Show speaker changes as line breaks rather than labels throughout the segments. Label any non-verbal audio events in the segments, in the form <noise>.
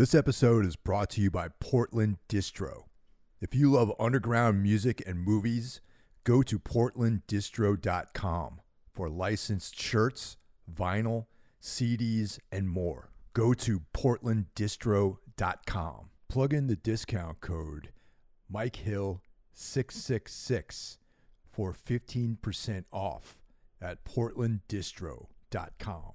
This episode is brought to you by Portland Distro. If you love underground music and movies, go to portlanddistro.com for licensed shirts, vinyl, CDs, and more. Go to portlanddistro.com. Plug in the discount code Mike Hill 666 for 15% off at portlanddistro.com.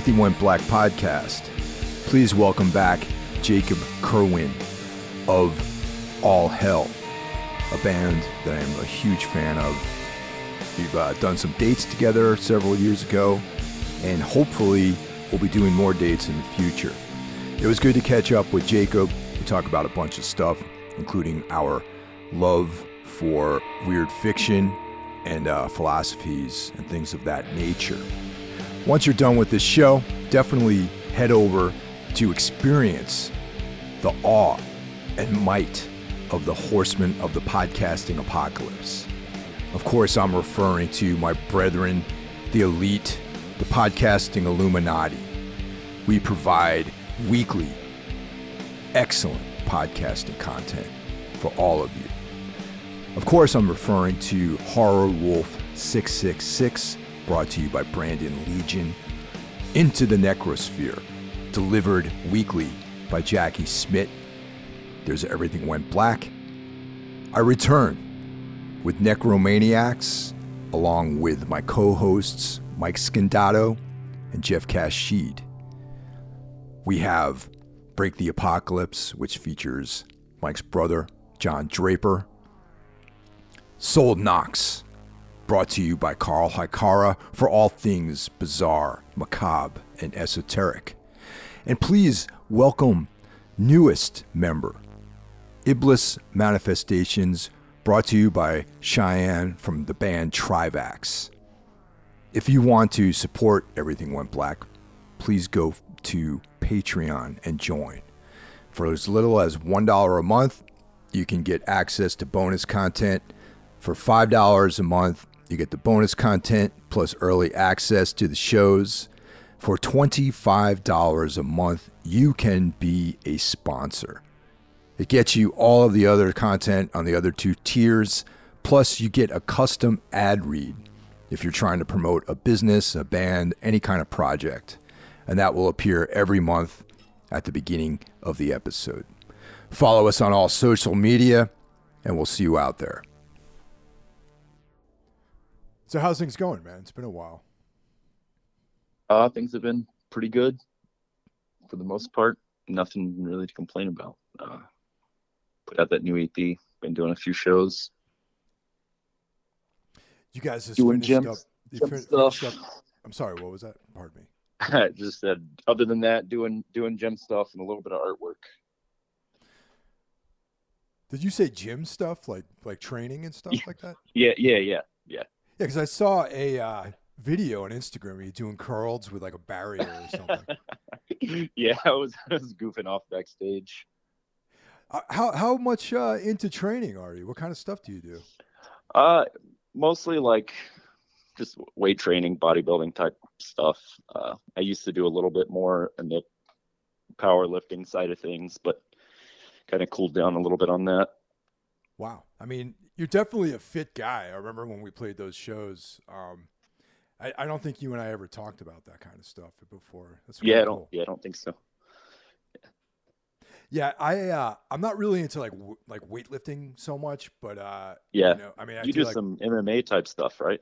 Everything Went Black podcast. Please welcome back Jacob Curwen of All Hell, a band that I'm a huge fan of. We've uh, done some dates together several years ago, and hopefully, we'll be doing more dates in the future. It was good to catch up with Jacob. We talk about a bunch of stuff, including our love for weird fiction and uh, philosophies and things of that nature. Once you're done with this show, definitely head over to experience the awe and might of the horsemen of the podcasting apocalypse. Of course, I'm referring to my brethren, the elite, the podcasting Illuminati. We provide weekly, excellent podcasting content for all of you. Of course, I'm referring to Horror Wolf 666, brought to you by Brandon Legion, Into the Necrosphere, delivered weekly by Jackie Smith. There's Everything Went Black. I return with Necromaniacs, along with my co hosts Mike Scandato and Jeff Kashid. We have Break the Apocalypse, which features Mike's brother, John Draper. Soul Knox, brought to you by Carl Hikara for all things bizarre, macabre, and esoteric. And please welcome newest member, Iblis Manifestations, brought to you by Cheyenne from the band Trivax. If you want to support Everything Went Black, please go to Patreon and join. For as little as $1 a month, you can get access to bonus content. For $5 a month, you get the bonus content plus early access to the shows. For $25 a month, you can be a sponsor. It gets you all of the other content on the other two tiers, plus, you get a custom ad read if you're trying to promote a business, a band, any kind of project. And that will appear every month at the beginning of the episode. Follow us on all social media, and we'll see you out there. So, how's things going, man? It's been a while.
Uh, things have been pretty good for the most part. Nothing really to complain about. Uh, put out that new EP. Been doing a few shows.
You guys just
Doing
finished
gym-
up.
gym stuff.
up- I'm sorry, what was that? Pardon me.
I <laughs> Just said, other than that, doing doing gym stuff and a little bit of artwork.
Did you say gym stuff, like like training and stuff
Yeah.
like that?
Yeah, yeah, yeah, yeah.
Yeah, because I saw a uh, video on Instagram of you doing curls with like a barrier or something. <laughs>
yeah, I was I was goofing off backstage.
Uh, how how much uh, into training are you? What kind of stuff do you do?
Uh, mostly like just weight training, bodybuilding type stuff. Uh, I used to do a little bit more in the powerlifting side of things, but kind of cooled down a little bit on that.
Wow, I mean, you're definitely a fit guy. I remember when we played those shows. Um, I, I don't think you and I ever talked about that kind of stuff before. That's
Yeah, I don't.
cool.
Yeah, I don't think so.
Yeah, I uh, I'm not really into like w- like weightlifting so much, but uh,
Yeah,
you know, I mean, I
you
do
do
like
some MMA type stuff, right?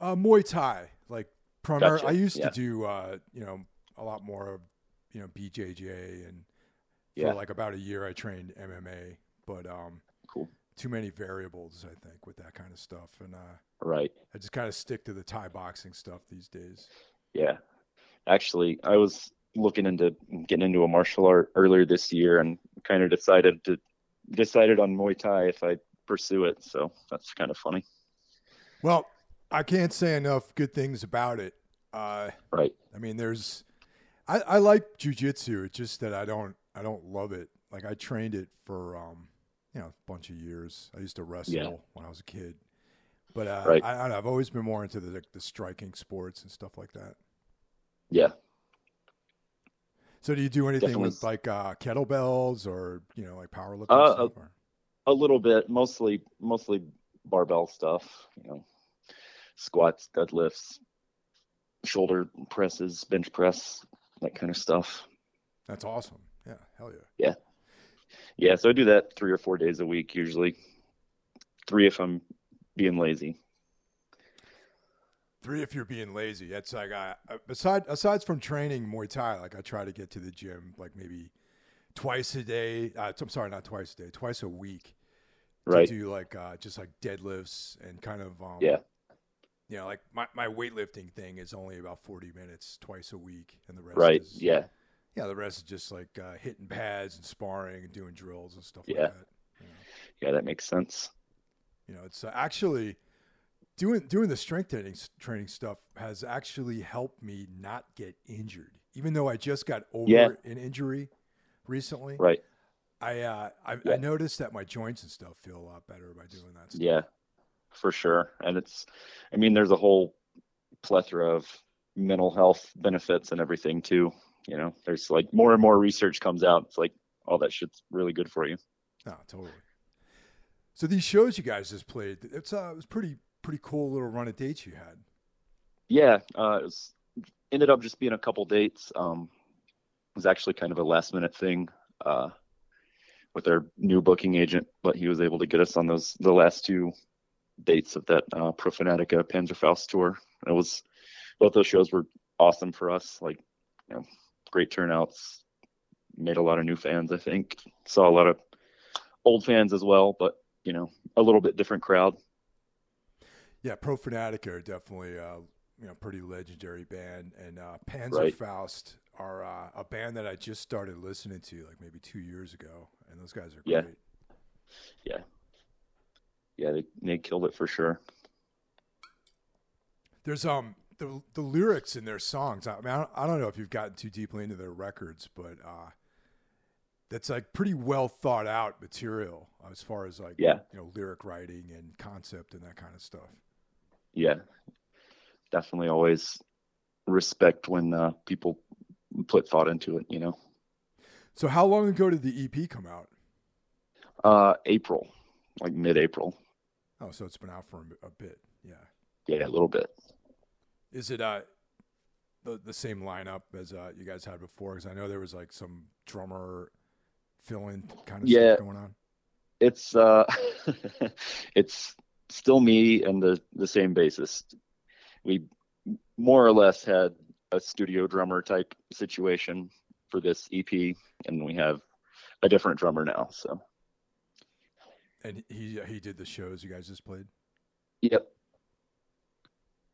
uh, Muay Thai. Like primary,
Gotcha,
I used
yeah.
to do uh, you know a lot more of you know BJJ, and for
Yeah.
like about a year I trained MMA, but um,
Cool.
Too many variables I think with that kind of stuff, and uh,
Right.
I just kind of stick to the Thai boxing stuff these days.
Yeah. actually, I was looking into getting into a martial art earlier this year and kind of decided to decided on Muay Thai if I pursue it. So that's kind of funny.
Well, I can't say enough good things about it. Uh,
right.
I mean, there's, I, I like jujitsu. It's just that I don't, I don't love it. Like I trained it for, um, you know, a bunch of years. I used to wrestle yeah. when I was a kid, but uh, right. I, I, have always been more into the, the striking sports and stuff like that.
Yeah.
So do you do anything Definitely. with like uh, kettlebells or you know like powerlifting uh, stuff?
A, a, little bit, mostly mostly barbell stuff. You know, squats, deadlifts, shoulder presses, bench press, that kind of stuff.
That's awesome. Yeah, hell yeah.
Yeah, yeah. So I do that three or four days a week usually. Three if I'm being lazy.
Three if you're being lazy. That's like I aside aside from training Muay Thai, like I try to get to the gym like maybe twice a day. Uh, I'm sorry, not twice a day, twice a week.
Right.
To do like uh, just like deadlifts and kind of um,
yeah.
You know, like my, my weightlifting thing is only about 40 minutes twice a week, and the rest
right.
is
yeah.
Yeah, the rest is just like uh, hitting pads and sparring and doing drills and stuff
yeah.
like that.
You know? Yeah, that makes sense.
You know, it's uh, actually doing doing the strength training training stuff has actually helped me not get injured, even though I just got over yeah. an injury recently.
Right.
I uh, I, yeah. I, noticed that my joints and stuff feel a lot better by doing that. Stuff.
Yeah, for sure. And it's, I mean, there's a whole plethora of mental health benefits and everything too. You know, there's like more and more research comes out. It's like all that shit's really good for you.
Oh, totally. So these shows you guys just played, it's uh, it was pretty pretty cool little run of dates you had.
Yeah, uh, it was ended up just being a couple dates. Um, it was actually kind of a last minute thing uh, with our new booking agent, but he was able to get us on those the last two dates of that uh, Profanatica Panzerfaust tour. It was both those shows were awesome for us. Like, you know, great turnouts. Made a lot of new fans. I think saw a lot of old fans as well, but you know, a little bit different crowd.
Yeah, Profanatica are definitely uh, you know pretty legendary band, and uh, Panzerfaust right. are uh, a band that I just started listening to like maybe two years ago, and those guys are
yeah.
great.
Yeah, yeah, they they killed it for sure.
There's um the the lyrics in their songs. I mean, I don't, I don't know if you've gotten too deeply into their records, but uh, that's like pretty well thought out material as far as like
yeah.
you know lyric writing and concept and that kind of stuff.
Yeah. Definitely always respect when uh, people put thought into it you know?
So how long ago did the ep come out?
Uh april like mid-april.
Oh so it's been out for a bit. Yeah.
Yeah a little bit
is it uh the, the same lineup as uh, you guys had before because i know there was like some drummer fill-in kind of
yeah,
stuff going on
it's uh <laughs> it's still me and the the same bassist. We more or less had a studio drummer type situation for this EP, and we have a different drummer now. So.
And he he did the shows you guys just played.
Yep.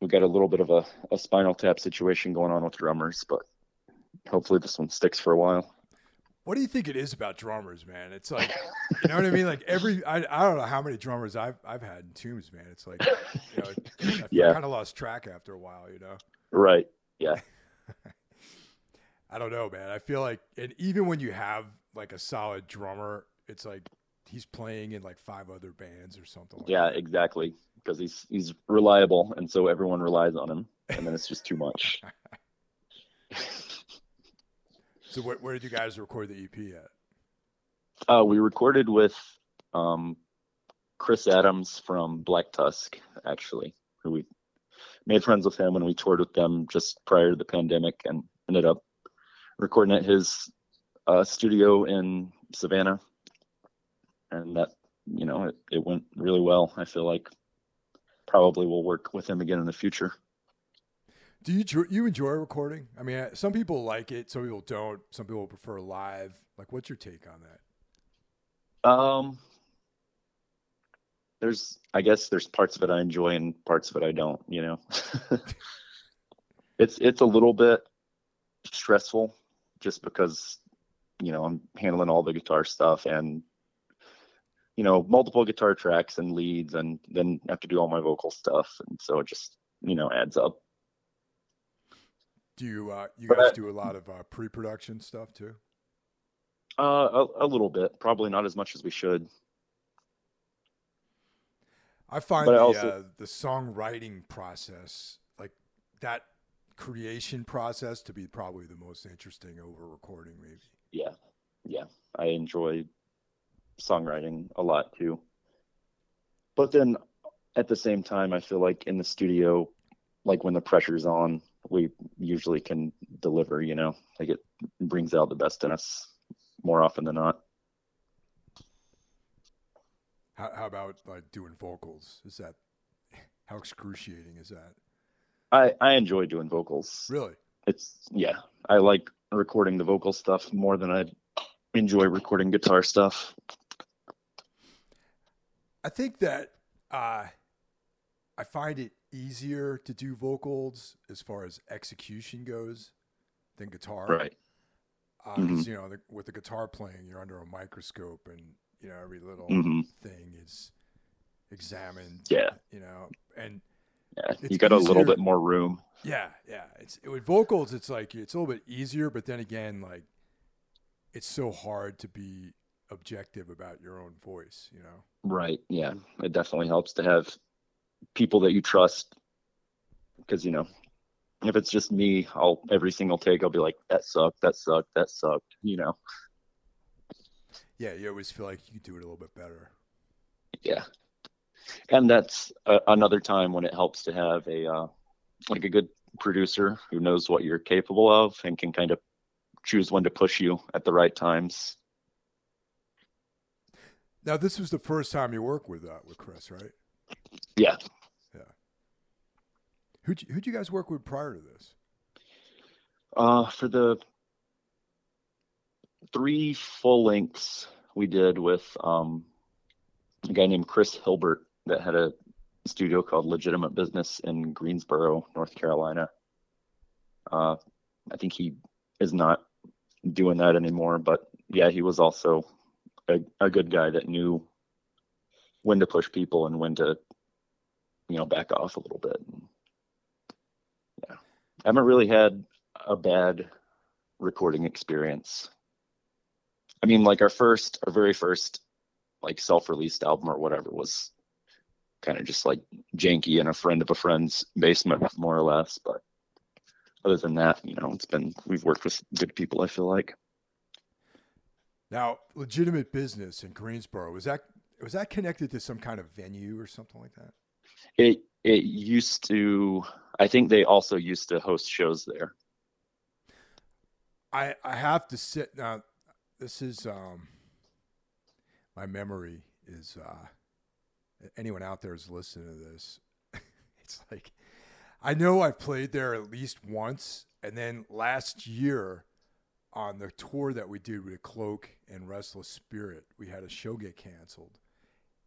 We got a little bit of a, a spinal tap situation going on with drummers, but hopefully this one sticks for a while.
What do you think it is about drummers, man? It's like, you know what I mean? Like every, I, I don't know how many drummers I've I've had in Tombs, man. It's like, you know, I,
yeah.
kind of lost track after a while, you know?
Right. Yeah. <laughs>
I don't know, man. I feel like, and even when you have like a solid drummer, it's like he's playing in like five other bands or something. Like
yeah,
that.
exactly. Because he's he's reliable, and so everyone relies on him, and then it's just too much. <laughs>
So where, where did you guys record the EP at?
Uh, we recorded with um, Chris Adams from Black Tusk, actually, who we made friends with him when we toured with them just prior to the pandemic and ended up recording at his uh, studio in Savannah. And that, you know, it, it went really well. I feel like probably will work with him again in the future.
Do you you enjoy recording? I mean, some people like it, some people don't. Some people prefer live. Like, what's your take on
that? Um, there's, I guess, there's parts of it I enjoy and parts of it I don't. You know, <laughs> it's it's a little bit stressful just because you know I'm handling all the guitar stuff and you know multiple guitar tracks and leads and then have to do all my vocal stuff and so it just you know adds up.
Do you uh, you guys do a lot of uh, pre-production stuff too?
Uh, a, a little bit, probably not as much as we should.
I find the also, uh, the songwriting process, like that creation process, to be probably the most interesting over recording, maybe.
Yeah, yeah, I enjoy songwriting a lot too. But then at the same time, I feel like in the studio, like when the pressure's on, we usually can deliver. You know, like it brings out the best in us more often than not.
How, how about like doing vocals? Is that <laughs> how excruciating is that?
I I enjoy doing vocals.
Really?
It's yeah. I like recording the vocal stuff more than I enjoy recording guitar stuff.
I think that uh, I find it easier to do vocals as far as execution goes than guitar.
Right.
Because uh, mm-hmm. you know, the, with the guitar playing, you're under a microscope, and you know every little mm-hmm. thing is examined.
Yeah.
You know, and
yeah, you got easier. a little bit more room.
Yeah, yeah. It's with vocals, it's like it's a little bit easier, but then again, like it's so hard to be objective about your own voice. You know.
Right. Yeah. It definitely helps to have people that you trust because you know if it's just me, I'll every single take I'll be like, that sucked, that sucked, that sucked, you know.
Yeah, you always feel like you could do it a little bit better.
Yeah, and that's a, another time when it helps to have a uh, like a good producer who knows what you're capable of and can kind of choose when to push you at the right times.
Now, this was the first time you worked with uh, with Chris, right?
Yeah, Yeah.
Who'd you, who'd you guys work with prior to this?
Uh, for the three full lengths we did with um, a guy named Chris Hilbert that had a studio called Legitimate Business in Greensboro, North Carolina. Uh, I think he is not doing that anymore, but yeah, he was also a, a good guy that knew when to push people and when to, you know, back off a little bit. Yeah, I haven't really had a bad recording experience. I mean, like our first, our very first, like self-released album or whatever was kind of just like janky in a friend of a friend's basement, more or less. But other than that, you know, it's been we've worked with good people. I feel like.
Now, legitimate business in Greensboro was that was that connected to some kind of venue or something like that?
It it used to i think they also used to host shows there
i i have to sit now this is um my memory is uh anyone out there is listening to this <laughs> it's like i know i've played there at least once and then last year on the tour that we did with cloak and restless spirit we had a show get canceled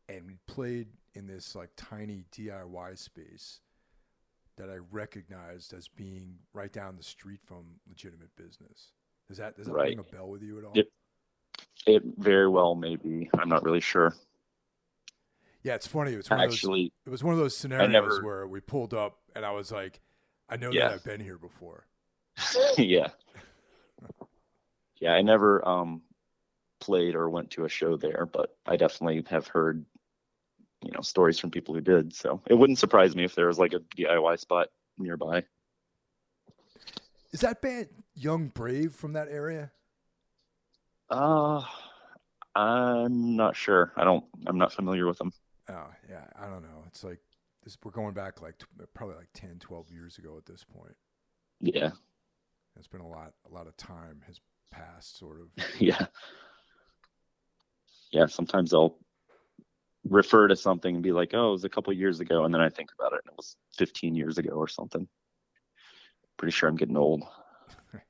and we played in this like tiny DIY space that I recognized as being right down the street from legitimate business. Does that does that right. ring a bell with you at all?
It, it very well may be. I'm not really sure.
Yeah, it's funny. It was one actually. Of those, it was one of those scenarios never, where we pulled up, and I was like, "I know yeah. that I've been here before." <laughs>
yeah. Yeah, I never um, played or went to a show there, but I definitely have heard you know stories from people who did. So it wouldn't surprise me if there was like a DIY spot nearby.
Is that band Young Brave from that area?
Uh I'm not sure. I don't. I'm not familiar with them.
Oh yeah, I don't know. It's like this. We're going back like probably like 10, 12 years ago at this point.
Yeah.
It's been a lot. A lot of time has passed, sort of. <laughs>
yeah. Yeah. Sometimes I'll refer to something and be like, oh, it was a couple years ago, and then I think about it and it was 15 years ago or something. Pretty sure I'm getting old. <laughs>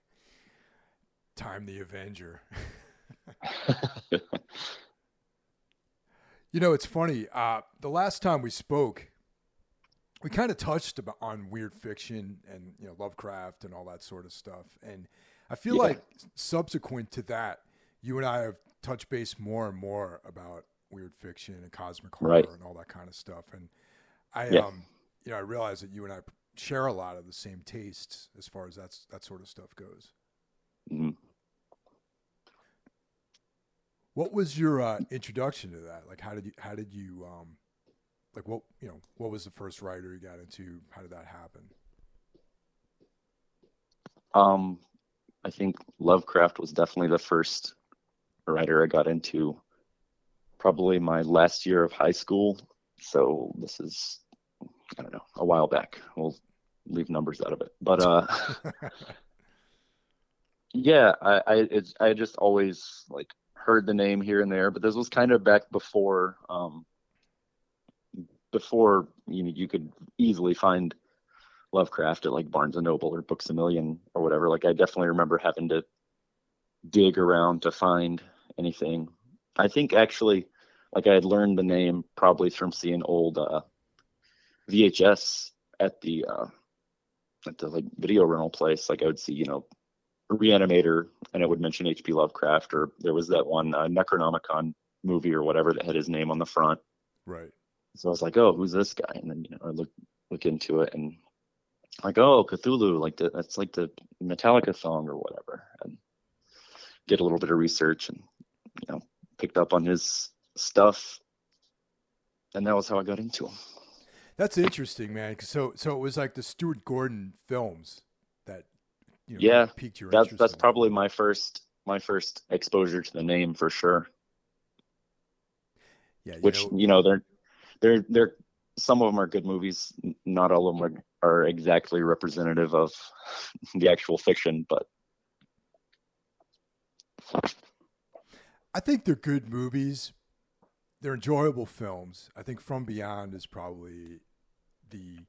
Time the Avenger. <laughs> you know, it's funny. Uh, the last time we spoke, we kind of touched about, on weird fiction and you know Lovecraft and all that sort of stuff. And I feel
Yeah.
like subsequent to that, you and I have touched base more and more about weird fiction and cosmic horror
Right.
and all that kind of stuff. And I,
Yeah.
um, you know, I realize that you and I share a lot of the same tastes as far as that's that sort of stuff goes.
Mhm.
What was your uh, introduction to that? Like, how did you, how did you, um, like, what, you know, what was the first writer you got into? How did that happen?
Um, I think Lovecraft was definitely the first writer I got into. Probably my last year of high school. So this is, I don't know, a while back. We'll leave numbers out of it. But uh, <laughs> yeah, I I, it's, I just always like heard the name here and there. But this was kind of back before um, before you know you could easily find Lovecraft at like Barnes and Noble or Books a Million or whatever. Like I definitely remember having to dig around to find anything. I think actually, like I had learned the name probably from seeing old uh, VHS at the uh, at the like video rental place. Like I would see, you know, Reanimator, and it would mention H.P. Lovecraft, or there was that one uh, Necronomicon movie or whatever that had his name on the front.
right.
So I was like, oh, who's this guy? And then you know, I look look into it and like, oh, Cthulhu, like the, that's like the Metallica song or whatever, and did a little bit of research and you know picked up on his stuff, and that was how I got into him.
That's interesting, man. So, so it was like the Stuart Gordon films that, you know,
Yeah,
piqued your
That's
interest.
that's
in
probably my first my first exposure to the name for sure.
yeah. You
Which
know,
you know they're they're they're some of them are good movies. Not all of them are, are exactly representative of <laughs> the actual fiction, but
I think they're good movies. They're enjoyable films. I think From Beyond is probably the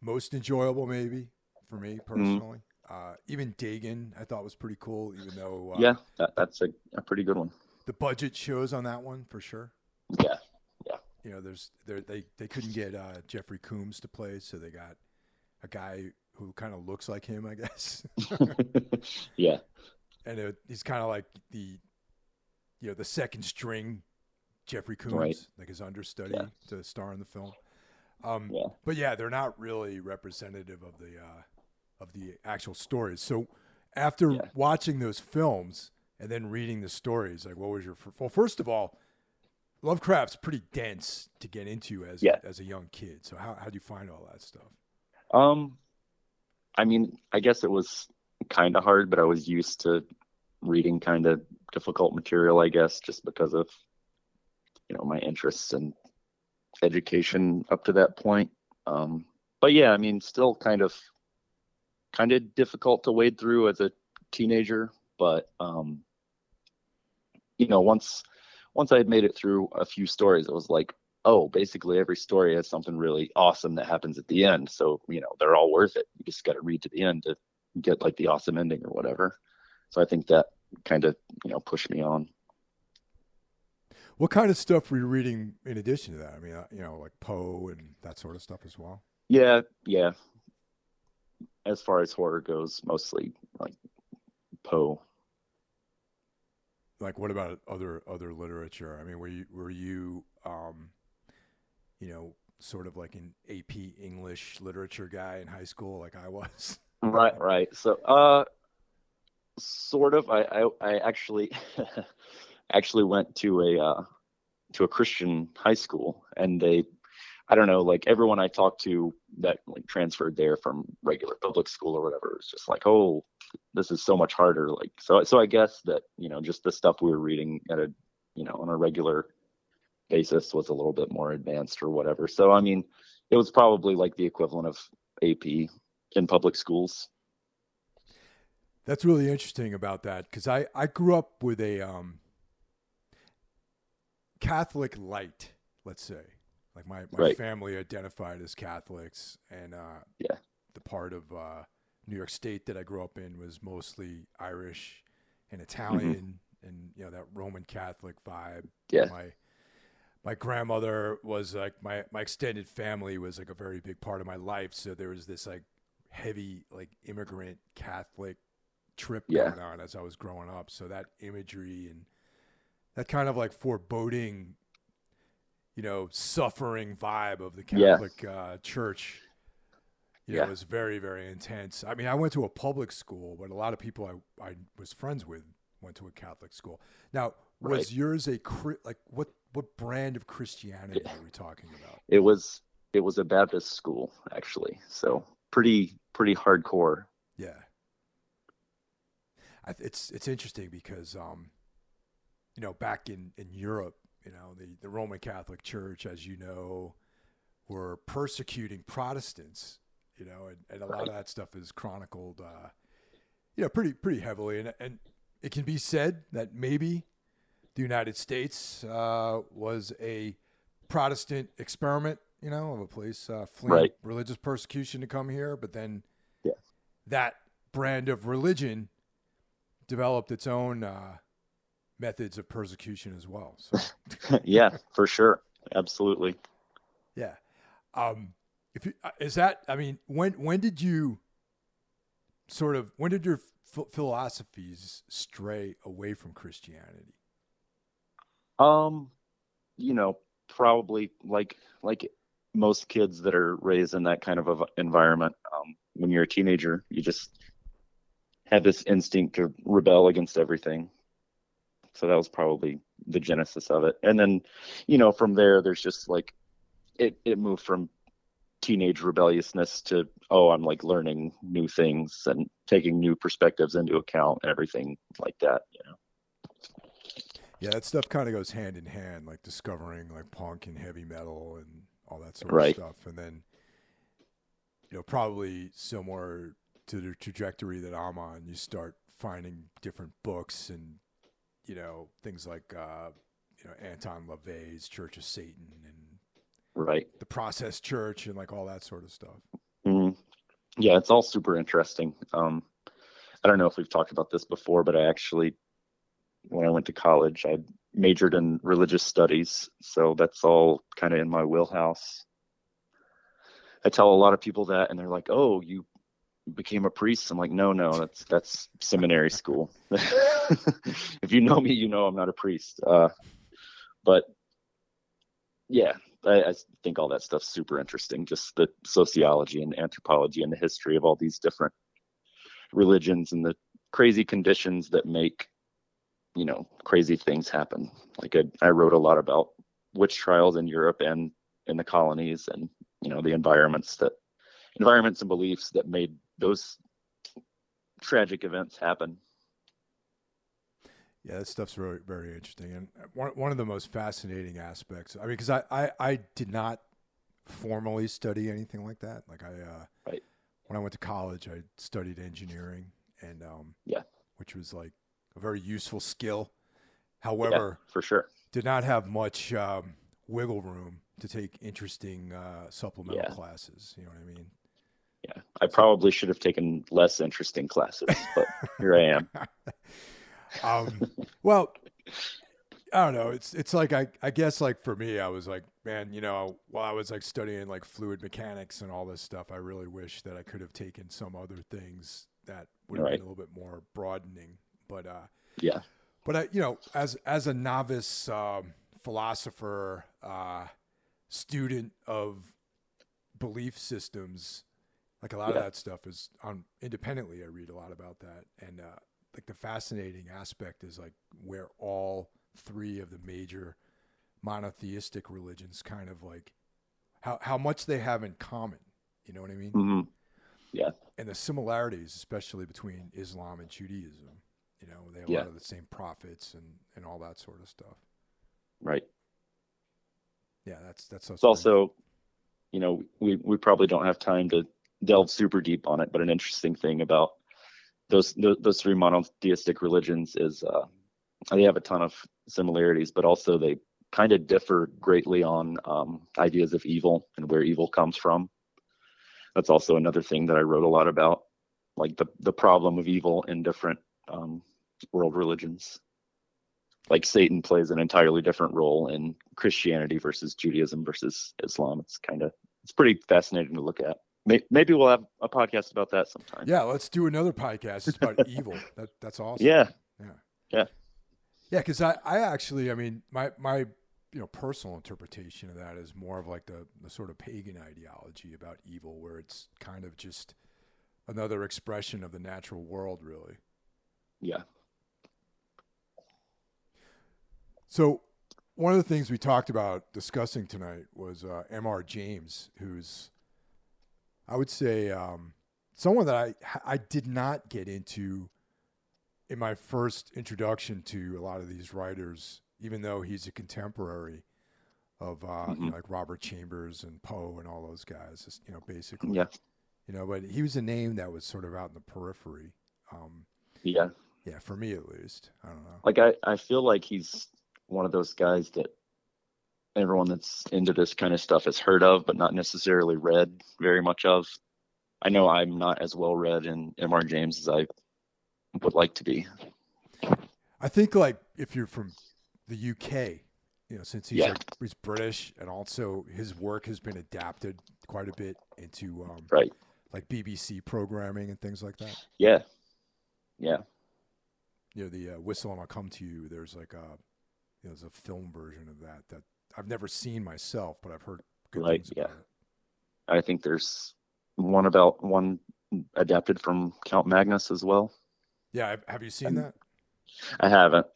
most enjoyable, maybe for me
Mm-hmm.
personally. Uh, even Dagon, I thought was pretty cool, even though uh,
yeah, that, that's a, a pretty good one.
the budget shows on that one for sure.
Yeah,
You know, there's there they they couldn't get uh, Jeffrey Combs to play, so they got a guy who kind of looks like him, I guess. <laughs>
yeah,
and it, he's kind of like the you know the second string Jeffrey Combs,
Right.
like his understudy
Yeah.
to star in the film. Um,
yeah.
But yeah, they're not really representative of the uh, of the actual stories. So after
Yeah.
watching those films and then reading the stories, like what was your well? First of all, Lovecraft's pretty dense to get into as
Yeah.
as a young kid. So how how do you find all that stuff?
Um, I mean, I guess it was kind of hard, but I was used to reading kind of difficult material, I guess, just because of you know my interests and education up to that point. Um, but yeah, I mean, still kind of kind of difficult to wade through as a teenager, but um, you know, once once I had made it through a few stories, it was like, oh, basically every story has something really awesome that happens at the end. So, you know, they're all worth it. You just got to read to the end to get like the awesome ending or whatever. So I think that kind of, you know, pushed me on.
What kind of stuff were you reading in addition to that? I mean, uh, you know, like Poe and that sort of stuff as well.
Yeah, yeah. As far as horror goes, mostly like Poe.
Like, what about other other literature? I mean, were you were you, um, you know, sort of like an AP English literature guy in high school, like I was?
Right, right. So, uh, sort of. I, I, I actually, <laughs> actually went to a, uh, to a Christian high school, and they, I don't know, like everyone I talked to that like transferred there from regular public school or whatever was just like, oh, this is so much harder. Like, so, so I guess that you know, just the stuff we were reading at a, you know, on a regular basis was a little bit more advanced or whatever. So, I mean, it was probably like the equivalent of AP in public schools.
That's really interesting about that because I I grew up with a um, Catholic light, let's say. Like my, my
Right.
family identified as Catholics, and uh,
Yeah.
the part of uh, New York State that I grew up in was mostly Irish and Italian, and you know that Roman Catholic vibe.
Yeah.
My my grandmother was like my my extended family was like a very big part of my life. So there was this like heavy like immigrant Catholic trip
Yeah.
going on as I was growing up. So that imagery and that kind of like foreboding, you know, suffering vibe of the
Yeah.
Catholic uh, Church, you know,
Yeah.
was very very intense. I mean, I went to a public school, but a lot of people I I was friends with went to a Catholic school. Now, was
Right.
yours a like what what brand of Christianity are we talking about?
It was it was a Baptist school actually, so pretty pretty hardcore.
Yeah. I, it's it's interesting because um, you know, back in in Europe, you know, the the Roman Catholic Church, as you know, were persecuting Protestants. You know, and, and a lot of that stuff is chronicled, uh, you know, pretty pretty heavily, and and it can be said that maybe the United States uh, was a Protestant experiment, you know, of a place uh, fleeing
Right.
religious persecution to come here, but then
Yeah.
that brand of religion developed its own uh, methods of persecution as well. So <laughs>
yeah, for sure. Absolutely.
yeah, um, if you, uh, is that, I mean, when when did you sort of when did your ph- philosophies stray away from Christianity?
Um, you know, probably like like most kids that are raised in that kind of a environment. Um, when you're a teenager, you just have this instinct to rebel against everything. So that was probably the genesis of it. And then, you know, from there, there's just like it it moved from teenage rebelliousness to oh, I'm like learning new things and taking new perspectives into account and everything like that. You know.
Yeah, that stuff kind of goes hand in hand, like discovering like punk and heavy metal and all that sort
Right.
of stuff, and then you know probably similar to the trajectory that I'm on, you start finding different books and you know things like uh, you know Anton LaVey's Church of Satan and
Right.
the Process Church and like all that sort of stuff.
Mhm. Yeah, it's all super interesting. Um, I don't know if we've talked about this before, but I actually, when I went to college, I majored in religious studies, so that's all kind of in my wheelhouse. I tell a lot of people that, and they're like, "Oh, you became a priest?" I'm like, "No, no, that's that's seminary <laughs> school. <laughs> if you know me, you know I'm not a priest." Uh, but yeah, I, I think all that stuff's super interesting. Just the sociology and anthropology and the history of all these different religions and the crazy conditions that make, you know, crazy things happen. Like I, I wrote a lot about witch trials in Europe and in the colonies, and you know the environments that, environments and beliefs that made those tragic events happen.
Yeah, that stuff's very very interesting, and one one of the most fascinating aspects. I mean, because I, I I did not formally study anything like that. Like I, uh,
Right.
when I went to college, I studied engineering, and um,
Yeah.
which was like a very useful skill.
Yeah,
However,
for sure.
did not have much um, wiggle room to take interesting uh, supplemental
Yeah.
classes. You know what I mean?
Yeah, I probably should have taken less interesting classes, but here I am. <laughs>
Um, well, I don't know. It's it's like I I guess like for me, I was like, man, you know, while I was like studying like fluid mechanics and all this stuff, I really wish that I could have taken some other things that would have
Right.
been a little bit more broadening. But uh,
Yeah,
but I, you know, as as a novice um, philosopher, uh, student of belief systems, like a lot of that stuff is on independently. I read a lot about that, and uh, like the fascinating aspect is like where all three of the major monotheistic religions kind of like how how much they have in common. You know what I mean?
Mm-hmm.
and the similarities, especially between Islam and Judaism. You know, they have a lot of the same prophets and, and all that sort of stuff.
right.
Yeah, that's that's
It's also, you know, we we probably don't have time to delve super deep on it, but an interesting thing about those those, three monotheistic religions is uh, they have a ton of similarities, but also they kind of differ greatly on um, ideas of evil and where evil comes from. That's also another thing that I wrote a lot about, like the the problem of evil in different um, world religions. like Satan plays an entirely different role in Christianity versus Judaism versus Islam. It's kind of it's pretty fascinating to look at. Maybe we'll have a podcast about that sometime.
Yeah, let's do another podcast. It's about <laughs> evil. That that's awesome.
Yeah,
yeah,
yeah,
yeah. Because I I actually I mean my my you know personal interpretation of that is more of like the the sort of pagan ideology about evil, where it's kind of just another expression of the natural world, really.
Yeah.
So, one of the things we talked about discussing tonight was uh, M.R. James, who's, I would say, um, someone that I I did not get into in my first introduction to a lot of these writers, even though he's a contemporary of uh, mm-hmm. you know, like Robert Chambers and Poe and all those guys. Just, you know, basically.
Yeah.
You know, but he was a name that was sort of out in the periphery. Um,
yeah.
Yeah, for me at least. I don't know.
Like I, I feel like he's one of those guys that everyone that's into this kind of stuff has heard of, but not necessarily read very much of. I know I'm not as well read in M.R. James as I would like to be.
I think like if you're from the UK, you know, since he's
yeah.
like, he's British and also his work has been adapted quite a bit into um,
right
like BBC programming and things like that.
Yeah, yeah.
You know the uh, whistle and I'll come to you. There's like a you know, there's a film version of that that I've never seen myself, but I've heard good
right,
things
yeah.
about it.
I think there's one about one adapted from Count Magnus as well.
Yeah, have you seen that?
I haven't.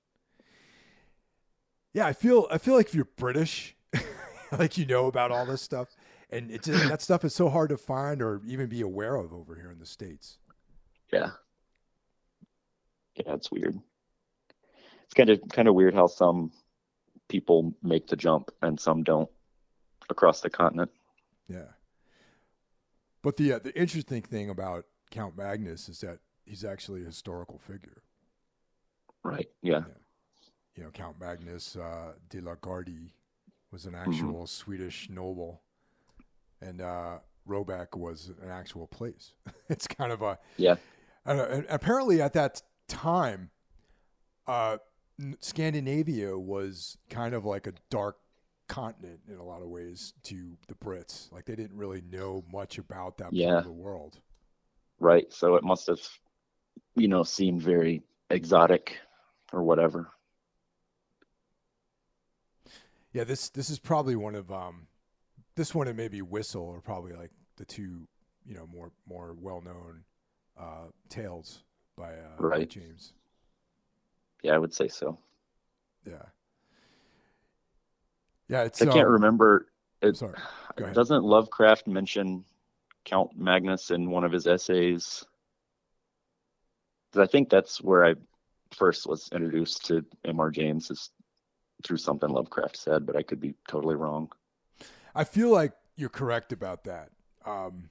Yeah, I feel I feel like if you're British, <laughs> like you know about all this stuff, and it's that stuff is so hard to find or even be aware of over here in the states.
Yeah. Yeah, it's weird it's kind of kind of weird how some people make the jump and some don't across the continent.
Yeah. But the uh, the interesting thing about Count Magnus is that he's actually a historical figure.
Right. Yeah.
yeah. You know, Count Magnus uh, de la Gardie was an mm-hmm. actual mm-hmm. Swedish noble, and uh, Råbäck was an actual place. <laughs> it's kind of a
yeah.
and apparently, at that time, uh, Scandinavia was kind of like a dark continent in a lot of ways to the Brits. Like they didn't really know much about that
yeah.
part of the world.
Right. So it must have, you know, seemed very exotic or whatever.
Yeah, this this is probably one of um this one and maybe Whistle are probably like the two, you know, more more well known uh tales by, uh,
right.
by James.
Yeah, I would say so.
Yeah. Yeah, it's.
I can't um, remember. It,
sorry.
Doesn't Lovecraft mention Count Magnus in one of his essays? Because I think that's where I first was introduced to M.R. James is through something Lovecraft said, but I could be totally wrong.
I feel like you're correct about that. Um,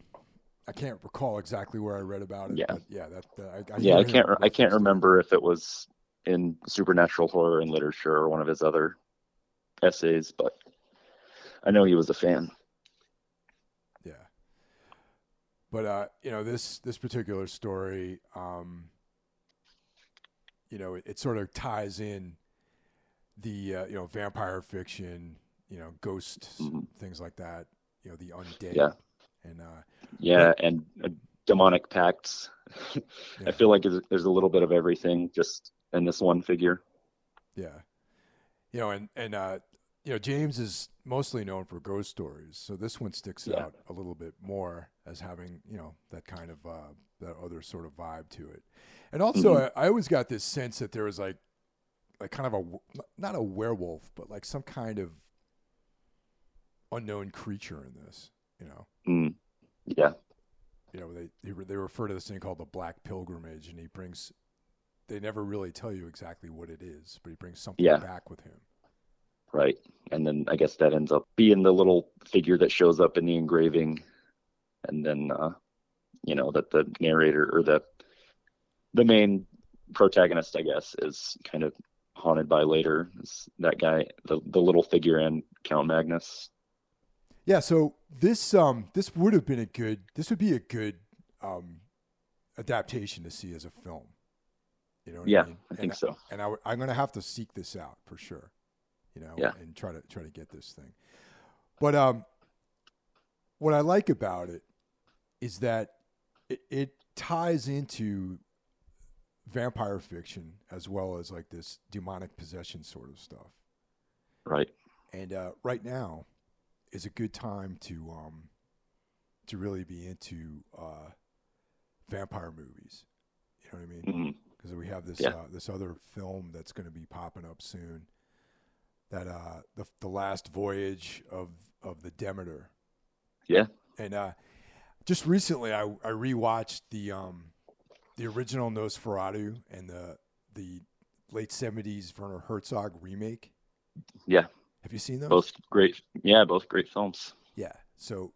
I can't recall exactly where I read about it.
Yeah,
yeah, that. Uh, I,
I yeah, I can't. I can't remember if it was in supernatural horror and literature or one of his other essays, but I know he was a fan.
Yeah. But uh, you know, this this particular story, um, you know, it, it, sort of ties in the uh, you know vampire fiction, you know, ghosts, mm-hmm. things like that. You know, the undead.
Yeah.
And uh,
yeah, and uh, demonic pacts. <laughs> yeah. I feel like there's a little bit of everything. Just in this one figure.
Yeah, you know, and and uh, you know, James is mostly known for ghost stories, so this one sticks yeah. out a little bit more as having you know that kind of uh, that other sort of vibe to it. And also, mm-hmm. I, I always got this sense that there was like like kind of a not a werewolf, but like some kind of unknown creature in this. You know.
Mm. Yeah.
You know, they they refer to this thing called the Black Pilgrimage, and he brings they never really tell you exactly what it is, but he brings something
yeah.
back with him.
Right. And then I guess that ends up being the little figure that shows up in the engraving. And then, uh, you know, that the narrator or the, the main protagonist, I guess, is kind of haunted by later. Is that guy, the, the little figure and Count Magnus.
Yeah. So this, um, this would have been a good, this would be a good, um, adaptation to see as a film You know?
Yeah,
I, mean?
I think
and,
so.
And I, I'm going to have to seek this out for sure. You know,
Yeah.
and try to try to get this thing. But um, what I like about it is that it, it ties into vampire fiction as well as like this demonic possession sort of stuff.
Right.
And uh, right now is a good time to um, to really be into uh, vampire movies. You know what I mean?
hmm
Because we have this
Yeah.
uh, this other film that's going to be popping up soon. That uh, the the last voyage of of the Demeter.
Yeah.
And uh, just recently, I I rewatched the um the original Nosferatu and the the late seventies Werner Herzog remake.
Yeah.
Have you seen those?
Both great. Yeah, both great films.
Yeah. So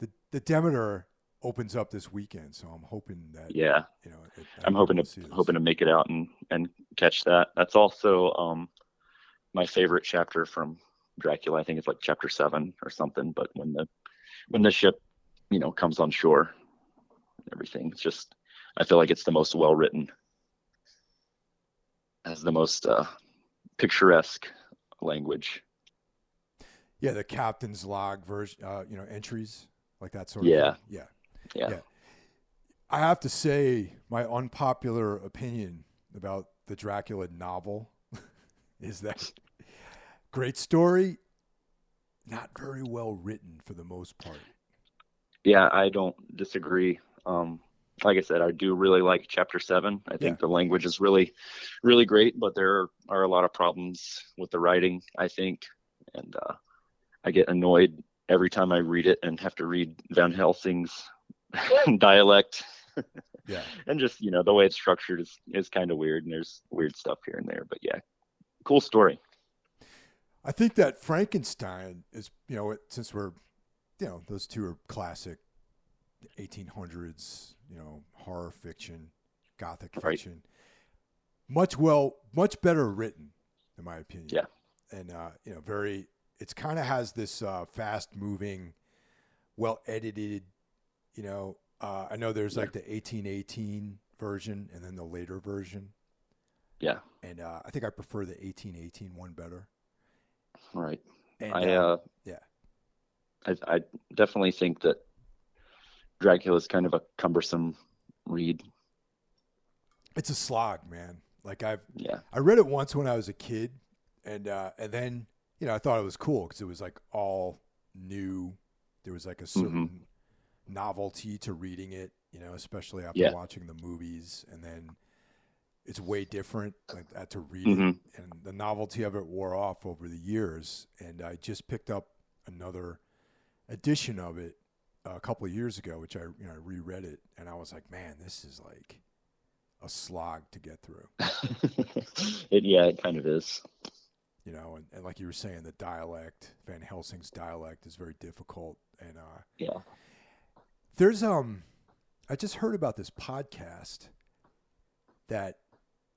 the the Demeter opens up this weekend, so I'm hoping that
Yeah.
you know. It,
I'm hoping to hoping to make it out and and catch that. That's also um my favorite chapter from Dracula. I think it's like chapter seven or something. But when the when the ship, you know, comes on shore, everything. It's just I feel like it's the most well written, has the most uh, picturesque language.
Yeah, the captain's log version, uh, you know, entries like that sort
Yeah.
of thing. Yeah.
Yeah.
Yeah. Yeah. I have to say, my unpopular opinion about the Dracula novel <laughs> is that great story, not very well written for the most part.
Yeah, I don't disagree. Um, like I said, I do really like chapter seven. I think the language is really, really great, but there are a lot of problems with the writing, I think. And uh, I get annoyed every time I read it and have to read Van Helsing's <laughs> dialect.
Yeah. <laughs>
And just, you know, the way it's structured is, is kind of weird and there's weird stuff here and there. But yeah, cool story.
I think that Frankenstein is, you know, it- since we're, you know, those two are classic 1800s, you know, horror fiction, gothic
Right.
fiction. Much well, much better written, in my opinion.
Yeah.
And, uh, you know, very, it's kind of has this uh, fast moving, well edited, you know, uh, I know there's
Yeah.
like the 1818 version and then the later version.
Yeah.
And uh, I think I prefer the 1818 one better.
Right.
And,
I,
uh,
uh,
yeah.
I, I definitely think that Dracula is kind of a cumbersome read.
it's a slog, man. Like I've
Yeah.
I read it once when I was a kid, and uh, and then you know I thought it was cool because it was like all new. There was like a certain novelty to reading it, you know, especially after
Yeah.
watching the movies, and then it's way different like to read
Mhm.
it, and the novelty of it wore off over the years. And I just picked up another edition of it a couple of years ago, which I you know I reread it, and I was like, man, this is like a slog to get through. <laughs>
it, yeah, it kind of is.
you know, and, and like you were saying, the dialect, Van Helsing's dialect is very difficult. And uh,
Yeah.
There's um, I just heard about this podcast that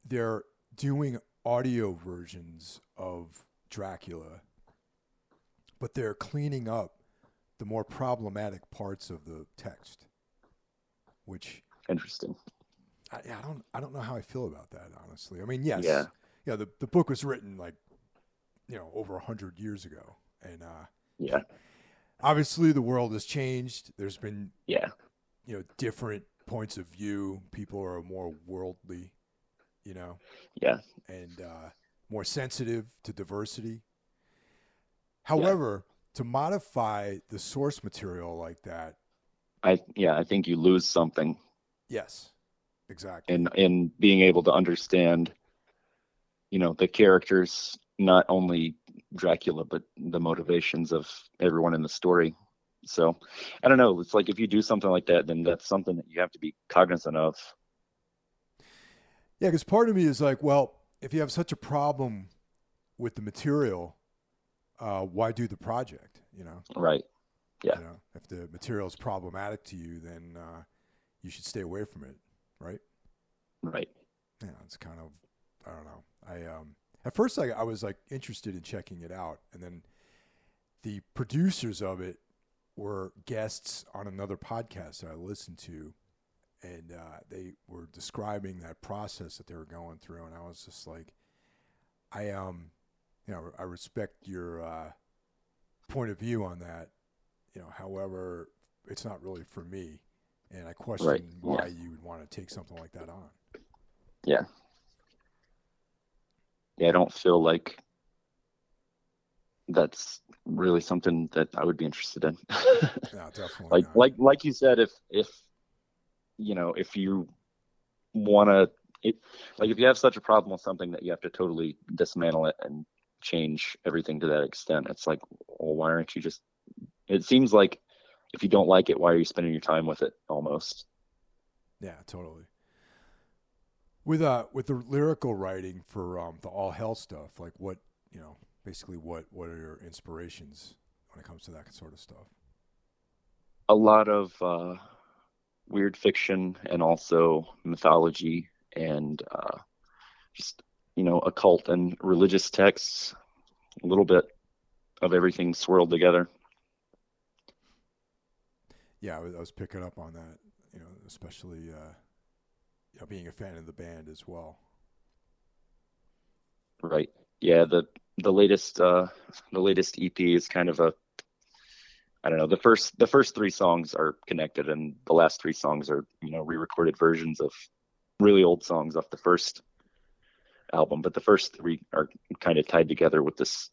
they're doing audio versions of Dracula, but they're cleaning up the more problematic parts of the text, which
Interesting.
I, I don't I don't know how I feel about that honestly. I mean, yes,
Yeah.
yeah, the the book was written like you know over a hundred years ago, and uh,
Yeah.
Obviously the world has changed. There's been
Yeah.
you know different points of view. People are more worldly, you know,
Yeah.
and uh, more sensitive to diversity. However, to modify the source material like that,
I yeah, I think you lose something
yes, exactly.
in in being able to understand you know the characters not only Dracula but the motivations of everyone in the story. So I don't know, it's like if you do something like that then that's something that you have to be cognizant of.
Yeah, because part of me is like, well, if you have such a problem with the material, uh, why do the project? You know,
Right. Yeah.
You know, if the material is problematic to you, then uh, you should stay away from it, right?
Right.
Yeah, it's kind of, I don't know. I um, at first I, I was like interested in checking it out, and then the producers of it were guests on another podcast that I listened to, and uh, they were describing that process that they were going through, and I was just like, I um, you know, I respect your uh, point of view on that. You know, however, it's not really for me, and I question
Right,
why
yeah.
you would want to take something like that on.
Yeah. Yeah, I don't feel like that's really something that I would be interested in. <laughs>
No, definitely
like
not.
like like you said if if you know if you want to like if you have such a problem with something that you have to totally dismantle it and change everything to that extent it's like well why aren't you just it seems like if you don't like it why are you spending your time with it almost
Yeah, totally. With uh with the lyrical writing for um the all hell stuff, like what you know, basically what what are your inspirations when it comes to that sort of stuff?
a lot of uh weird fiction and also mythology and uh just you know occult and religious texts a little bit of everything swirled together
Yeah, I was, I was picking up on that, you know, especially uh you know, being a fan of the band as well.
Right. Yeah, the the latest uh the latest EP is kind of a I don't know, the first the first three songs are connected and the last three songs are, you know, re-recorded versions of really old songs off the first album, but the first three are kind of tied together with this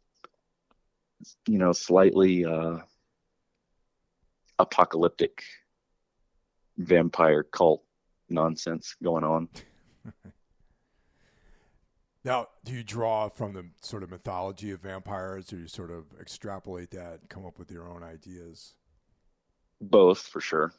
you know, slightly uh apocalyptic vampire cult nonsense going on. <laughs>
Now, do you draw from the sort of mythology of vampires or you sort of extrapolate that and come up with your own ideas?
Both for sure.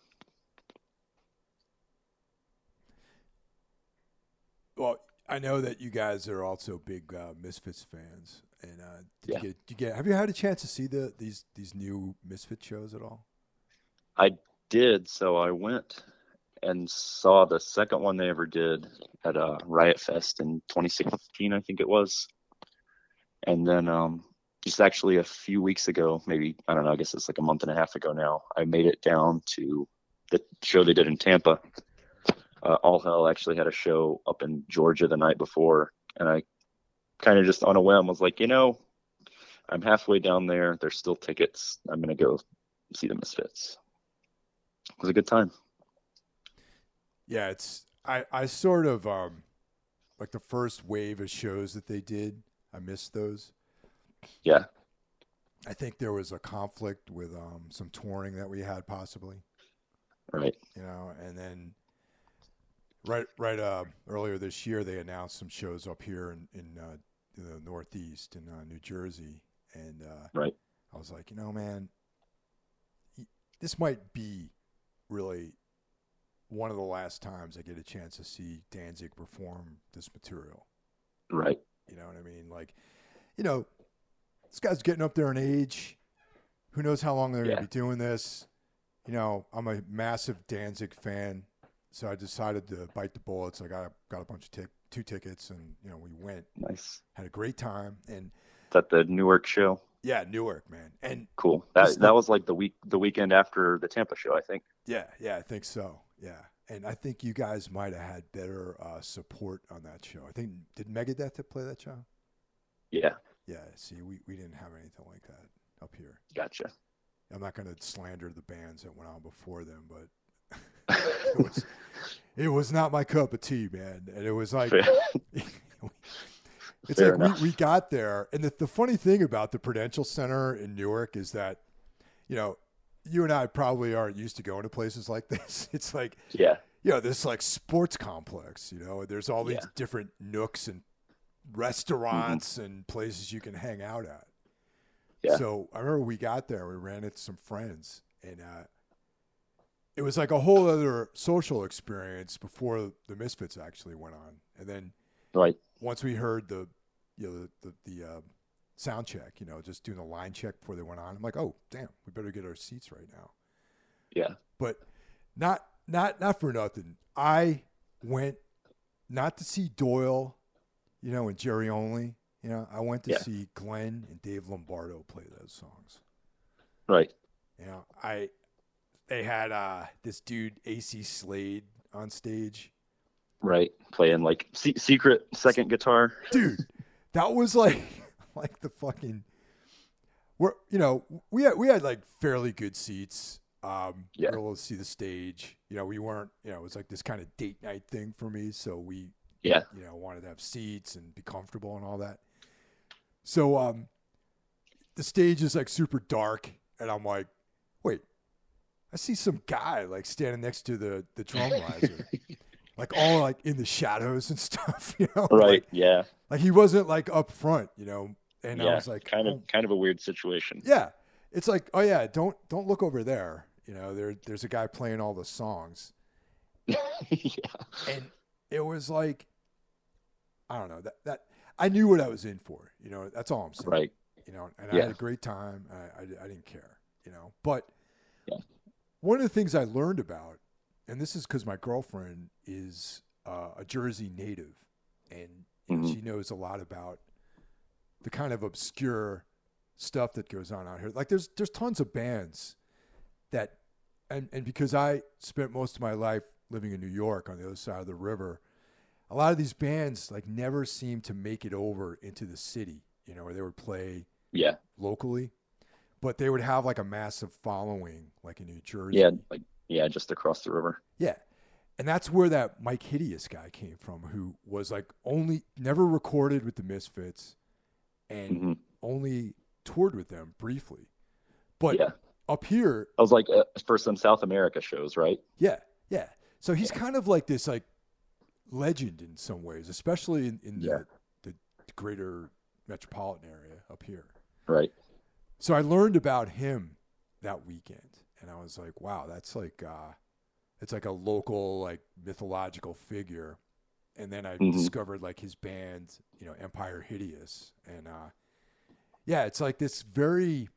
Well, I know that you guys are also big uh, Misfits fans, and uh, did
Yeah.
you get, did you get? Have you had a chance to see the these these new Misfit shows at all?
I did. So I went and saw the second one they ever did at a Riot Fest in 2016, I think it was. And then um, just actually a few weeks ago, maybe, I don't know, I guess it's like a month and a half ago now, I made it down to the show they did in Tampa. Uh, All Hell actually had a show up in Georgia the night before. And I kind of just on a whim was like, you know, I'm halfway down there. There's still tickets. I'm going to go see the Misfits. It was a good time.
Yeah, it's I I sort of um like the first wave of shows that they did. I missed those.
Yeah.
I think there was a conflict with um some touring that we had possibly.
Right.
you know, and then right right uh, earlier this year they announced some shows up here in in, uh, in the Northeast in uh, New Jersey, and uh,
Right.
I was like, you know, man, this might be really one of the last times I get a chance to see Danzig perform this material.
Right.
You know what I mean? Like, you know, this guy's getting up there in age. Who knows how long they're
Yeah.
going to be doing this? You know, I'm a massive Danzig fan, so I decided to bite the bullets. I got got a bunch of tic- two tickets, and you know, we went,
Nice.
had a great time, and
Is that the Newark show?
yeah, Newark, man, and
Cool. That that was like the week the weekend after the Tampa show, I think.
yeah, yeah, I think so, yeah, and I think you guys might have had better uh, support on that show. I think did Megadeth play that show?
Yeah.
Yeah, see, we, we didn't have anything like that up here.
Gotcha.
I'm not going to slander the bands that went on before them, but <laughs> it was it was not my cup of tea, man. And it was like <laughs> it's
Fair
like we, we got there, and the, the funny thing about the Prudential Center in Newark is that you know you and I probably aren't used to going to places like this. <laughs> It's like
yeah.
you know this like sports complex. You know, there's all these
Yeah.
different nooks and restaurants and places you can hang out at.
Yeah.
So I remember we got there, we ran into some friends, and uh, it was like a whole other social experience before the Misfits actually went on. And then
Right.
once we heard the, you know, the the, the uh, sound check, you know, just doing the line check before they went on, I'm like, oh damn, we better get our seats right now.
Yeah.
But not not not for nothing. I went not to see Doyle, you know, and Jerry Only. You know, I went to
Yeah.
see Glenn and Dave Lombardo play those songs.
Right.
You know, I they had uh this dude Acey Slade on stage.
Right, playing like se- secret second guitar.
Dude, that was like <laughs> like the fucking. We're you know we had we had like fairly good seats. Um,
Yeah.
we were able to see the stage. You know, we weren't. You know, it was like this kind of date night thing for me. So we
Yeah,
you know, wanted to have seats and be comfortable and all that. So um the stage is like super dark and I'm like, wait, I see some guy like standing next to the the drum riser. <laughs> like all like in the shadows and <laughs> stuff, you know?
right.
Like,
yeah,
like he wasn't like up front, you know. And I
yeah.
was like,
kind of
oh,
kind of a weird situation.
yeah. It's like, oh yeah, don't don't look over there. You know, there there's a guy playing all the songs. <laughs>
yeah,
and it was like I don't know that that I knew what I was in for. You know, that's all I'm saying.
right.
You know, and I had a great time. I, I I didn't care. You know, but
Yeah.
one of the things I learned about, and this is because my girlfriend is uh, a Jersey native, and you know,
Mhm.
she knows a lot about the kind of obscure stuff that goes on out here. Like there's there's tons of bands that and and because I spent most of my life living in New York on the other side of the river, a lot of these bands like never seem to make it over into the city, you know, where they would play
Yeah,
locally, but they would have like a massive following like in New Jersey.
yeah, like yeah, just across the river.
Yeah. And that's where that Mike Hideous guy came from, who was like only never recorded with the Misfits and
hmm
only toured with them briefly. But
Yeah,
up here,
I was like uh, for some South America shows, right?
yeah, yeah. So he's kind of like this like legend in some ways, especially in, in
Yeah.
the, the greater metropolitan area up here.
Right.
So I learned about him that weekend, and I was like, wow, that's like uh, it's like a local like mythological figure. And then I
Mhm.
discovered like his band, you know, Empire Hideous, and uh, yeah, it's like this very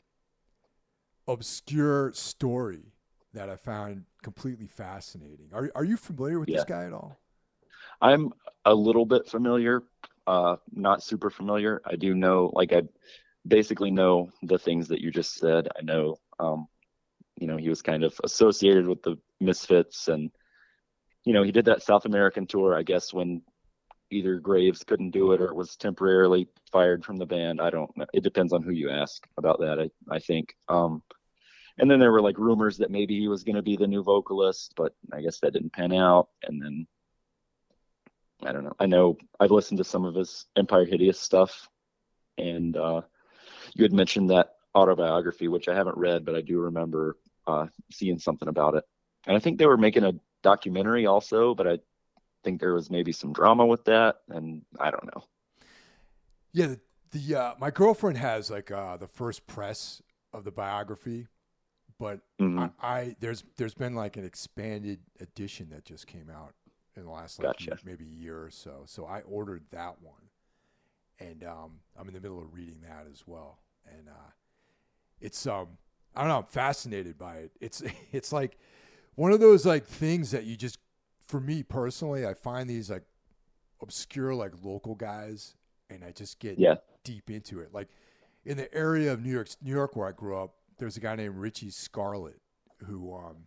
obscure story that I found completely fascinating. Are are you familiar with this guy at all?
I'm a little bit familiar, uh, not super familiar. I do know, like, I basically know the things that you just said. I know, um, you know, he was kind of associated with the Misfits, and you know, he did that South American tour. I guess when either Graves couldn't do it or was temporarily fired from the band. I don't know. It depends on who you ask about that. I I think. Um, and then there were like rumors that maybe he was going to be the new vocalist, but I guess that didn't pan out. And then I don't know. I know I've listened to some of his Empire Hideous stuff, and uh, you had mentioned that autobiography, which I haven't read, but I do remember uh, seeing something about it. And I think they were making a documentary also, but I think there was maybe some drama with that, and I don't know.
Yeah, the, the uh, my girlfriend has like uh, the first press of the biography, but
Mhm.
I, I there's there's been like an expanded edition that just came out in the last like
Gotcha.
maybe year or so. So I ordered that one, and um, I'm in the middle of reading that as well. And uh, it's um I don't know I'm fascinated by it. It's <laughs> it's like one of those like things that you just for me personally I find these like obscure like local guys and I just get
Yeah.
deep into it. Like in the area of New York, New York where I grew up, there's a guy named Richie Scarlet who, um,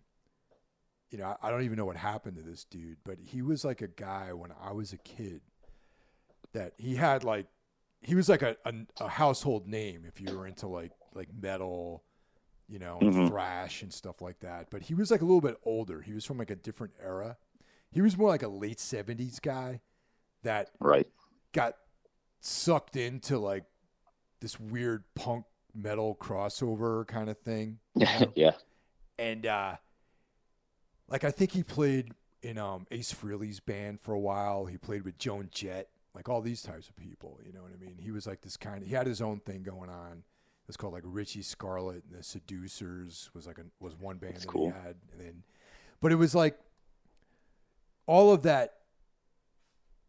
you know, I, I don't even know what happened to this dude, but he was like a guy when I was a kid that he had like, he was like a, a, a household name if you were into like, like metal, you know, and
Mhm.
thrash and stuff like that. But he was like a little bit older. He was from like a different era. He was more like a late 70s guy that
Right.
got sucked into like this weird punk metal crossover kind of thing. you <laughs> know?
yeah.
and uh like I think he played in um Ace Frehley's band for a while. He played with Joan Jett, like all these types of people, you know what I mean? He was like this kind of he had his own thing going on. It's called like Richie Scarlet and the Seducers was like a was one band
That's
that
cool.
he had and then but it was like all of that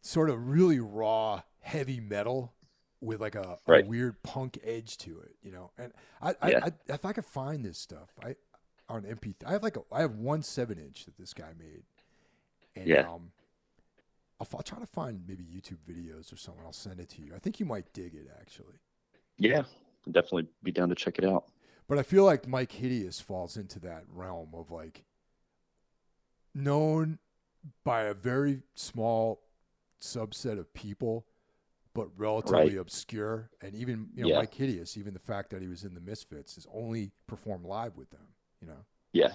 sort of really raw heavy metal with like a, a weird punk edge to it, you know. And I, I,
Yeah.
I if I could find this stuff, I on MP, I have like a, I have one seven inch that this guy made, and
Yeah.
um, I'll, I'll try to find maybe YouTube videos or something. I'll send it to you. I think you might dig it actually.
Yeah. Definitely be down to check it out.
But I feel like Mike Hideous falls into that realm of like known by a very small subset of people, but relatively
Right.
obscure. And even you know,
Yeah.
Mike Hideous, even the fact that he was in the Misfits, is only performed live with them. You know.
Yeah.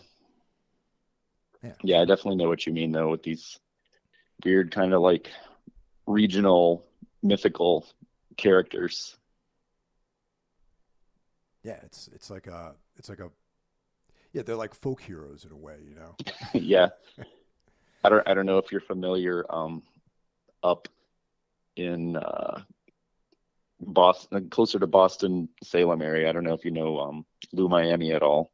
Yeah.
Yeah, I definitely know what you mean though with these weird kind of like regional mythical characters.
Yeah, it's it's like a it's like a yeah, they're like folk heroes in a way, you know. <laughs>
yeah. I don't I don't know if you're familiar um up in uh Boston closer to Boston Salem area. I don't know if you know um Lou Miami at all.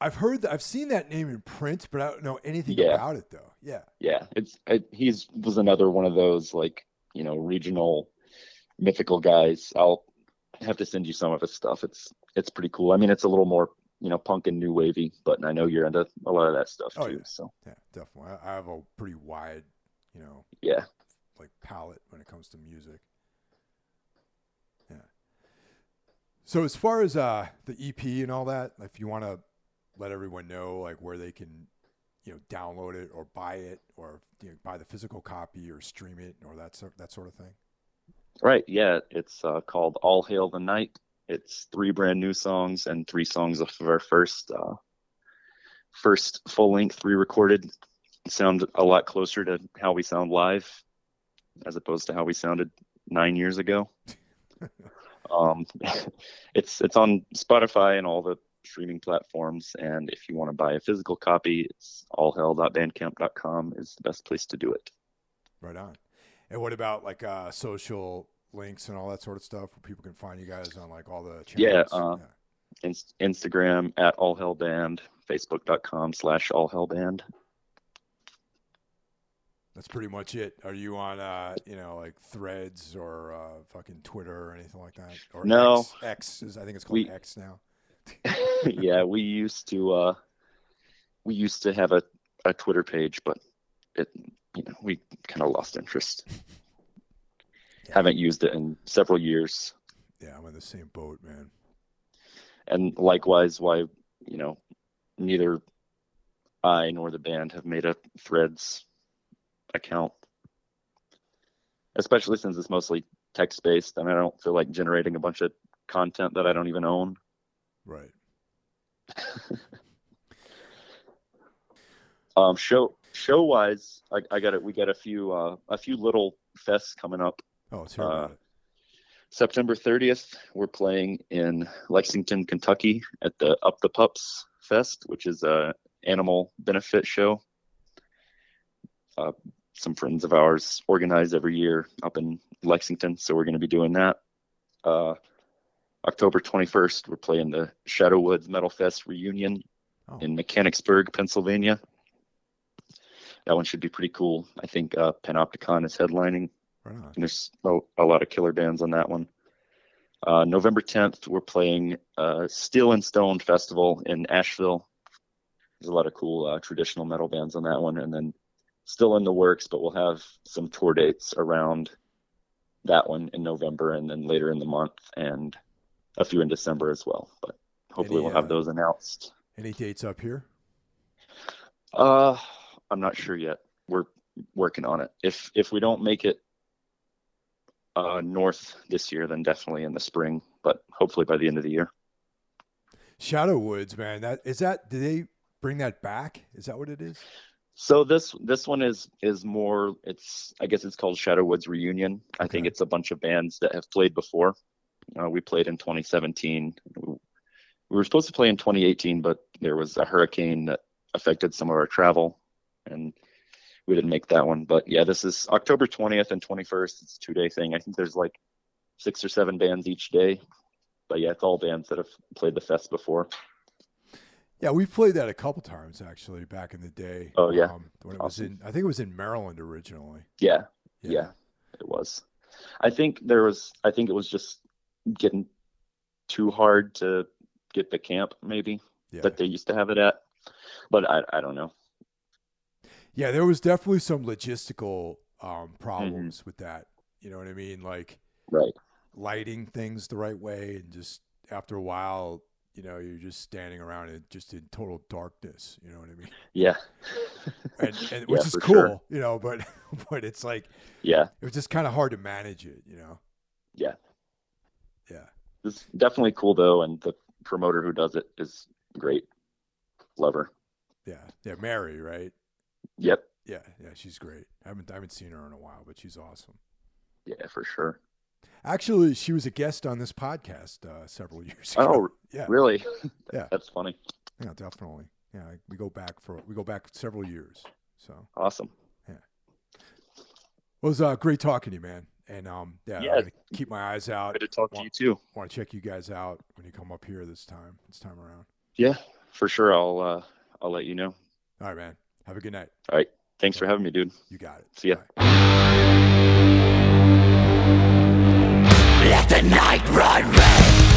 I've heard that I've seen that name in print, but I don't know anything
Yeah.
about it though. Yeah.
Yeah, it's it, he's was another one of those like, you know, regional mythical guys. I'll have to send you some of his stuff. It's it's pretty cool. I mean, it's a little more, you know, punk and new wavy, but I know you're into a lot of that stuff
Oh,
too.
yeah.
So,
Yeah, definitely. I, have a pretty wide, you know,
yeah.
like palette when it comes to music. Yeah. So as far as uh the EP and all that, if you want to let everyone know like where they can, you know, download it or buy it or you know, buy the physical copy or stream it or that sort that sort of thing.
Right. Yeah. It's uh, called All Hail the Night. It's three brand new songs and three songs of our first uh, first full length re-recorded. Sound a lot closer to how we sound live, as opposed to how we sounded nine years ago. <laughs> um, <laughs> it's it's on Spotify and all the streaming platforms. And if you want to buy a physical copy, it's allhell.bandcamp.com is the best place to do it.
Right on. And what about like uh social links and all that sort of stuff where people can find you guys on like all the
Yeah,
channels?
uh, Inst- Instagram at All Hell Band, Facebook.com slash All Hell Band.
That's pretty much it. Are you on, uh, you know, like Threads or uh, fucking Twitter or anything like that? Or
No.
X, X is, I think it's called
We-
X now. <laughs>
yeah, we used to uh, we used to have a, a Twitter page, but it you know we kind of lost interest. <laughs>
Yeah.
Haven't used it in several years,
Yeah, I'm in the same boat, man.
and likewise, why you know neither I nor the band have made a Threads account, especially since it's mostly text based, and I don't feel like generating a bunch of content that I don't even own.
Right. <laughs>
Um, show show wise, I, I got it. We got a few uh, a few little fests coming up.
Oh, let's
Uh. September 30th, we're playing in Lexington, Kentucky at the Up the Pups Fest, which is a animal benefit show. Uh, some friends of ours organize every year up in Lexington, so we're going to be doing that. Uh, October 21st, we're playing the Shadow Woods Metal Fest reunion
Oh.
in Mechanicsburg, Pennsylvania. That one should be pretty cool. I think uh, Panopticon is headlining.
Right.
And there's a, a lot of killer bands on that one. Uh, November 10th, we're playing uh, Steel and Stone Festival in Asheville. There's a lot of cool uh, traditional metal bands on that one. And then still in the works, but we'll have some tour dates around that one in November and then later in the month and a few in December as well. But hopefully
Any,
we'll have
uh,
those announced.
Any dates up here?
Uh, I'm not sure yet. We're working on it. If if we don't make it uh, north this year, then definitely in the spring. But hopefully by the end of the year.
Shadow Woods, man. That is that. Did they bring that back? Is that what it is?
So this this one is is more. It's I guess it's called Shadow Woods Reunion. I think it's a bunch of bands that have played before. Uh, we played in 2017. We we were supposed to play in 2018, but there was a hurricane that affected some of our travel, and we didn't make that one. But yeah, this is October 20th and 21st. It's a two day thing. I think there's like six or seven bands each day. But yeah, it's all bands that have played the fest before.
Yeah, we played that a couple times actually back in the day.
Oh, yeah.
um, when it was in. I think it was in Maryland originally.
Yeah, yeah, it was. I think there was. I think it was just getting too hard to get the camp maybe
yeah.
that they used to have it at. But I I don't know.
Yeah, there was definitely some logistical um,
Mm-hmm.
problems with that. You know what I mean? Like
Right.
lighting things the right way, and just after a while, you know, you're just standing around in just in total darkness. You know what I mean?
Yeah. <laughs>
And, and
Yeah,
which is cool,
sure.
you know, but <laughs> but it's like
Yeah.
it was just kind of hard to manage it, you know.
Yeah.
Yeah.
It's definitely cool though, and the promoter who does it is great. Love her.
Yeah. Yeah. Mary, right?
Yep.
Yeah. Yeah. She's great. I haven't I haven't seen her in a while, but she's awesome.
Yeah, for sure.
Actually, she was a guest on this podcast uh, several <laughs> years ago.
Oh,
yeah.
really?
Yeah. <laughs>
That's funny.
Yeah, definitely. Yeah, we go back for we go back several years. So
Awesome. Yeah.
It was uh, great talking to you, man. And um, yeah,
Yeah.
Keep my eyes out.
Good to talk to you too.
Want to check you guys out when you come up here this time. This time around.
Yeah, for sure. I'll uh, I'll let you know.
All right, man. Have a good night. All right.
Thanks for having me, dude.
You got it.
See ya.
Bye.
Let the night run red